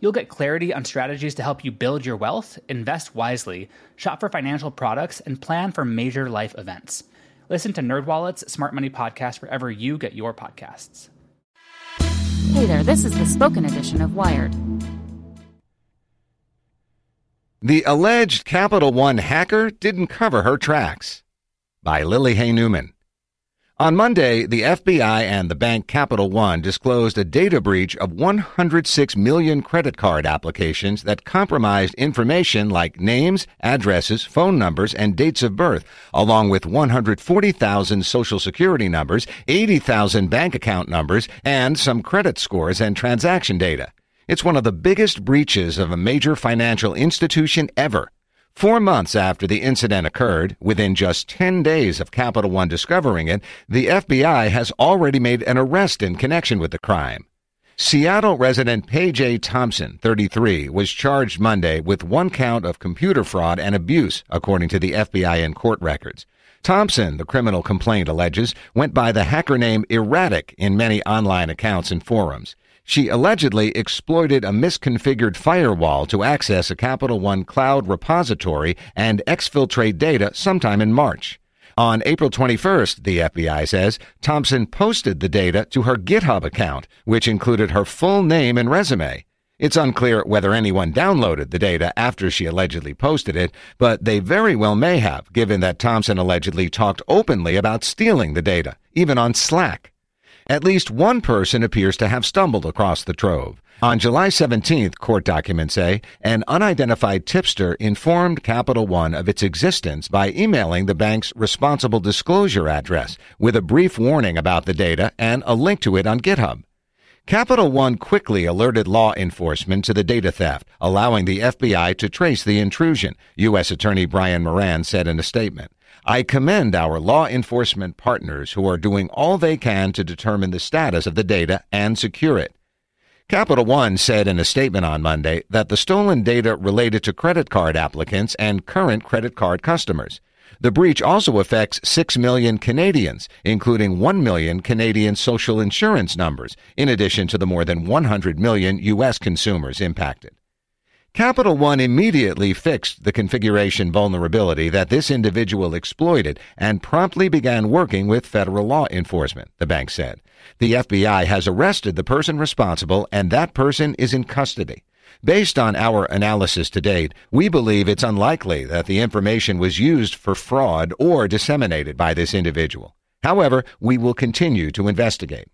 You'll get clarity on strategies to help you build your wealth, invest wisely, shop for financial products, and plan for major life events. Listen to NerdWallet's Smart Money Podcast wherever you get your podcasts. Hey there, this is the spoken edition of Wired. The alleged Capital One hacker didn't cover her tracks. By Lily Hay Newman. On Monday, the FBI and the bank Capital One disclosed a data breach of 106 million credit card applications that compromised information like names, addresses, phone numbers, and dates of birth, along with 140,000 social security numbers, 80,000 bank account numbers, and some credit scores and transaction data. It's one of the biggest breaches of a major financial institution ever. Four months after the incident occurred, within just 10 days of Capital One discovering it, the FBI has already made an arrest in connection with the crime. Seattle resident Paige A. Thompson, 33, was charged Monday with one count of computer fraud and abuse, according to the FBI and court records. Thompson, the criminal complaint alleges, went by the hacker name Erratic in many online accounts and forums. She allegedly exploited a misconfigured firewall to access a Capital One cloud repository and exfiltrate data sometime in March. On April 21st, the FBI says, Thompson posted the data to her GitHub account, which included her full name and resume. It's unclear whether anyone downloaded the data after she allegedly posted it, but they very well may have, given that Thompson allegedly talked openly about stealing the data, even on Slack. At least one person appears to have stumbled across the trove. On July 17th, court documents say, an unidentified tipster informed Capital One of its existence by emailing the bank's responsible disclosure address with a brief warning about the data and a link to it on GitHub. Capital One quickly alerted law enforcement to the data theft, allowing the FBI to trace the intrusion, U.S. Attorney Brian Moran said in a statement. I commend our law enforcement partners who are doing all they can to determine the status of the data and secure it. Capital One said in a statement on Monday that the stolen data related to credit card applicants and current credit card customers. The breach also affects 6 million Canadians, including 1 million Canadian social insurance numbers, in addition to the more than 100 million U.S. consumers impacted. Capital One immediately fixed the configuration vulnerability that this individual exploited and promptly began working with federal law enforcement, the bank said. The FBI has arrested the person responsible and that person is in custody. Based on our analysis to date, we believe it's unlikely that the information was used for fraud or disseminated by this individual. However, we will continue to investigate.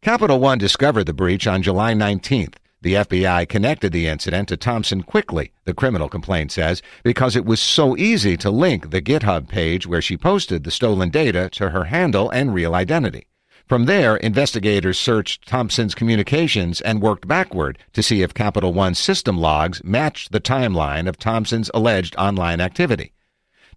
Capital One discovered the breach on July 19th. The FBI connected the incident to Thompson quickly, the criminal complaint says, because it was so easy to link the GitHub page where she posted the stolen data to her handle and real identity. From there, investigators searched Thompson's communications and worked backward to see if Capital One's system logs matched the timeline of Thompson's alleged online activity.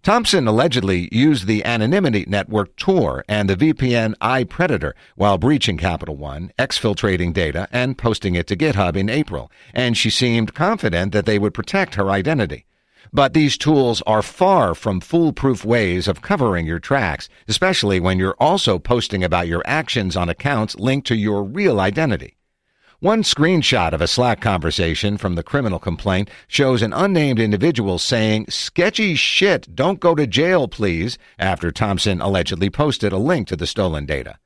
Thompson allegedly used the anonymity network Tor and the VPN iPredator while breaching Capital One, exfiltrating data, and posting it to GitHub in April, and she seemed confident that they would protect her identity. But these tools are far from foolproof ways of covering your tracks, especially when you're also posting about your actions on accounts linked to your real identity. One screenshot of a Slack conversation from the criminal complaint shows an unnamed individual saying, sketchy shit, don't go to jail, please, after Thompson allegedly posted a link to the stolen data.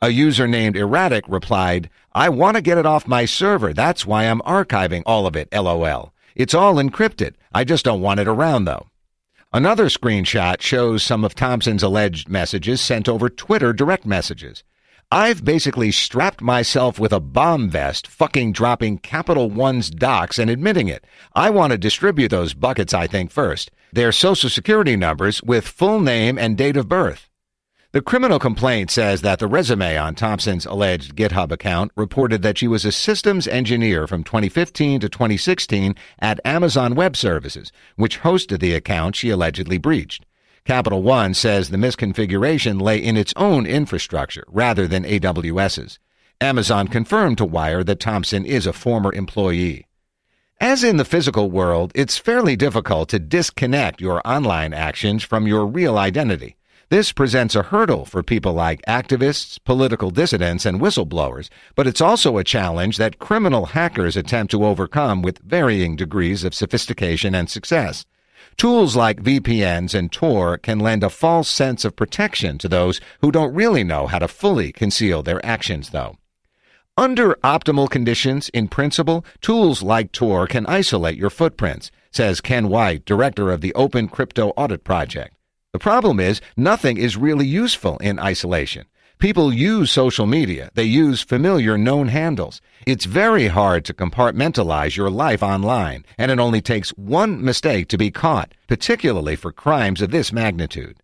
A user named Erratic replied, I want to get it off my server. That's why I'm archiving all of it, lol. It's all encrypted. I just don't want it around, though. Another screenshot shows some of Thompson's alleged messages sent over Twitter direct messages. I've basically strapped myself with a bomb vest, fucking dropping Capital One's docs and admitting it. I want to distribute those buckets, I think, first. Their social security numbers with full name and date of birth. The criminal complaint says that the resume on Thompson's alleged GitHub account reported that she was a systems engineer from 2015 to 2016 at Amazon Web Services, which hosted the account she allegedly breached. Capital One says the misconfiguration lay in its own infrastructure rather than AWS's. Amazon confirmed to Wire that Thompson is a former employee. As in the physical world, it's fairly difficult to disconnect your online actions from your real identity. This presents a hurdle for people like activists, political dissidents, and whistleblowers, but it's also a challenge that criminal hackers attempt to overcome with varying degrees of sophistication and success. Tools like VPNs and Tor can lend a false sense of protection to those who don't really know how to fully conceal their actions, though. Under optimal conditions, in principle, tools like Tor can isolate your footprints, says Ken White, director of the Open Crypto Audit Project. The problem is, nothing is really useful in isolation. People use social media. They use familiar known handles. It's very hard to compartmentalize your life online, and it only takes one mistake to be caught, particularly for crimes of this magnitude.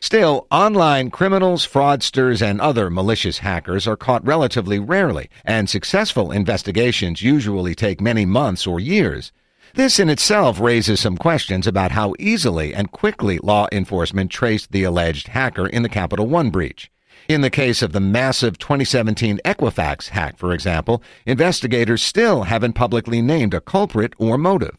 Still, online criminals, fraudsters, and other malicious hackers are caught relatively rarely, and successful investigations usually take many months or years. This in itself raises some questions about how easily and quickly law enforcement traced the alleged hacker in the Capital One breach. In the case of the massive 2017 Equifax hack, for example, investigators still haven't publicly named a culprit or motive.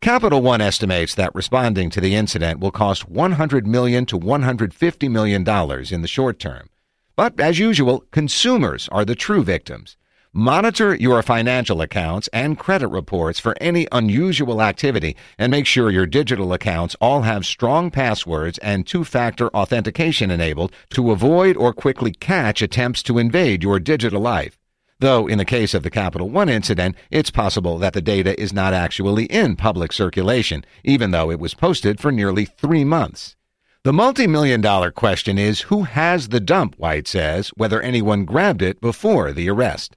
Capital One estimates that responding to the incident will cost 100 million to 150 million dollars in the short term. But as usual, consumers are the true victims. Monitor your financial accounts and credit reports for any unusual activity and make sure your digital accounts all have strong passwords and two-factor authentication enabled to avoid or quickly catch attempts to invade your digital life. Though in the case of the Capital One incident, it's possible that the data is not actually in public circulation, even though it was posted for nearly three months. The multi-million dollar question is who has the dump, White says, whether anyone grabbed it before the arrest.